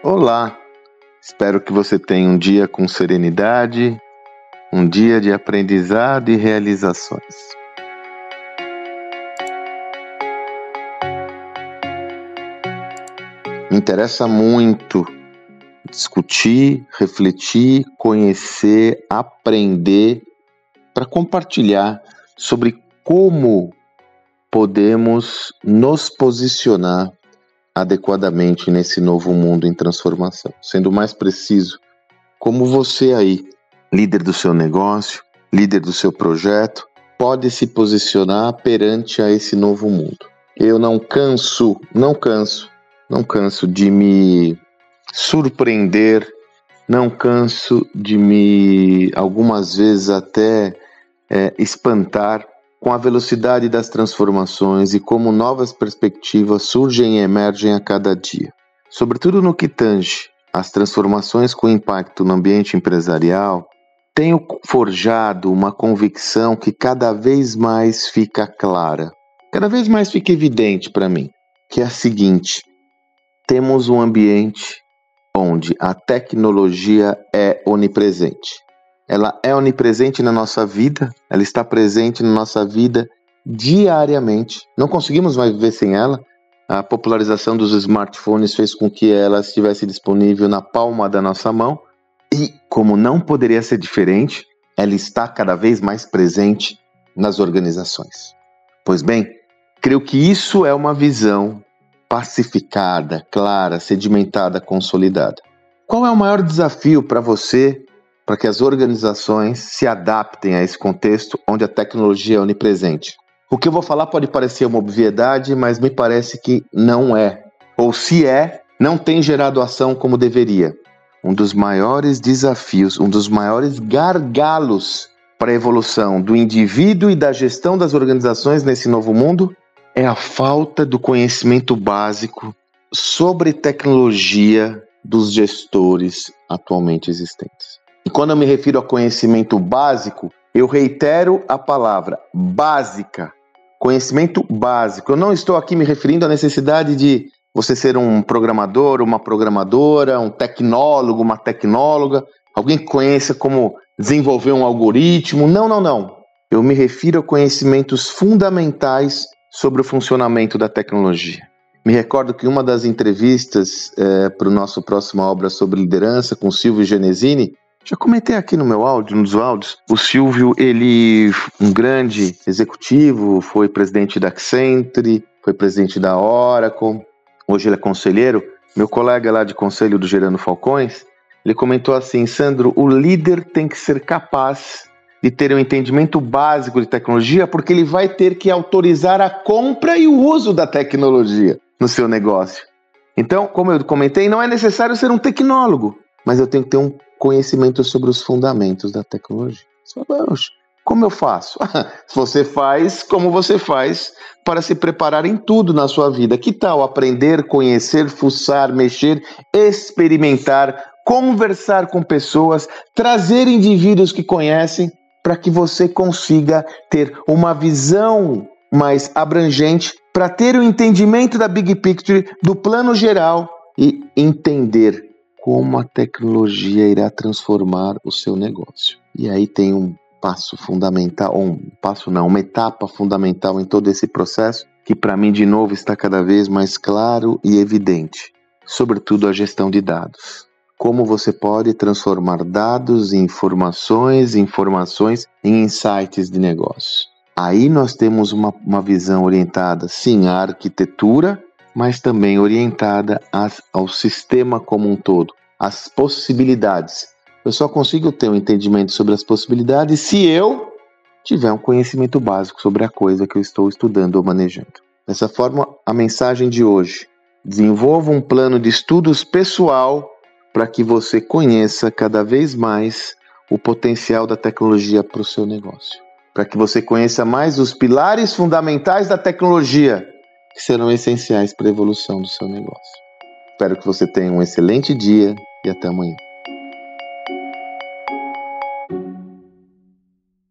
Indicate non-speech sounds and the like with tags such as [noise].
Olá! Espero que você tenha um dia com serenidade, um dia de aprendizado e realizações. Me interessa muito discutir, refletir, conhecer, aprender para compartilhar sobre como podemos nos posicionar adequadamente nesse novo mundo em transformação. Sendo mais preciso, como você aí, líder do seu negócio, líder do seu projeto, pode se posicionar perante a esse novo mundo. Eu não canso, não canso, não canso de me surpreender, não canso de me, algumas vezes até é, espantar com a velocidade das transformações e como novas perspectivas surgem e emergem a cada dia. Sobretudo no que tange as transformações com impacto no ambiente empresarial, tenho forjado uma convicção que cada vez mais fica clara, cada vez mais fica evidente para mim, que é a seguinte: temos um ambiente onde a tecnologia é onipresente ela é onipresente na nossa vida, ela está presente na nossa vida diariamente. Não conseguimos mais viver sem ela. A popularização dos smartphones fez com que ela estivesse disponível na palma da nossa mão. E, como não poderia ser diferente, ela está cada vez mais presente nas organizações. Pois bem, creio que isso é uma visão pacificada, clara, sedimentada, consolidada. Qual é o maior desafio para você para que as organizações se adaptem a esse contexto onde a tecnologia é onipresente. O que eu vou falar pode parecer uma obviedade, mas me parece que não é. Ou se é, não tem gerado ação como deveria. Um dos maiores desafios, um dos maiores gargalos para a evolução do indivíduo e da gestão das organizações nesse novo mundo é a falta do conhecimento básico sobre tecnologia dos gestores atualmente existentes. E quando eu me refiro a conhecimento básico, eu reitero a palavra básica. Conhecimento básico. Eu não estou aqui me referindo à necessidade de você ser um programador, uma programadora, um tecnólogo, uma tecnóloga, alguém que conheça como desenvolver um algoritmo. Não, não, não. Eu me refiro a conhecimentos fundamentais sobre o funcionamento da tecnologia. Me recordo que uma das entrevistas é, para o nosso próxima obra sobre liderança com Silvio Genesini, já comentei aqui no meu áudio, nos áudios, o Silvio, ele, um grande executivo, foi presidente da Accenture, foi presidente da Oracle, hoje ele é conselheiro. Meu colega lá de conselho do Gerando Falcões, ele comentou assim: Sandro, o líder tem que ser capaz de ter um entendimento básico de tecnologia, porque ele vai ter que autorizar a compra e o uso da tecnologia no seu negócio. Então, como eu comentei, não é necessário ser um tecnólogo, mas eu tenho que ter um conhecimento sobre os fundamentos da tecnologia. Como eu faço? [laughs] você faz como você faz para se preparar em tudo na sua vida. Que tal aprender, conhecer, fuçar, mexer, experimentar, conversar com pessoas, trazer indivíduos que conhecem para que você consiga ter uma visão mais abrangente, para ter o entendimento da big picture, do plano geral e entender como a tecnologia irá transformar o seu negócio. E aí tem um passo fundamental, um passo não, uma etapa fundamental em todo esse processo, que para mim de novo está cada vez mais claro e evidente, sobretudo a gestão de dados. Como você pode transformar dados em informações, informações em insights de negócio. Aí nós temos uma, uma visão orientada, sim, à arquitetura, mas também orientada ao sistema como um todo, às possibilidades. Eu só consigo ter um entendimento sobre as possibilidades se eu tiver um conhecimento básico sobre a coisa que eu estou estudando ou manejando. Dessa forma, a mensagem de hoje: desenvolva um plano de estudos pessoal para que você conheça cada vez mais o potencial da tecnologia para o seu negócio. Para que você conheça mais os pilares fundamentais da tecnologia que serão essenciais para a evolução do seu negócio. Espero que você tenha um excelente dia e até amanhã.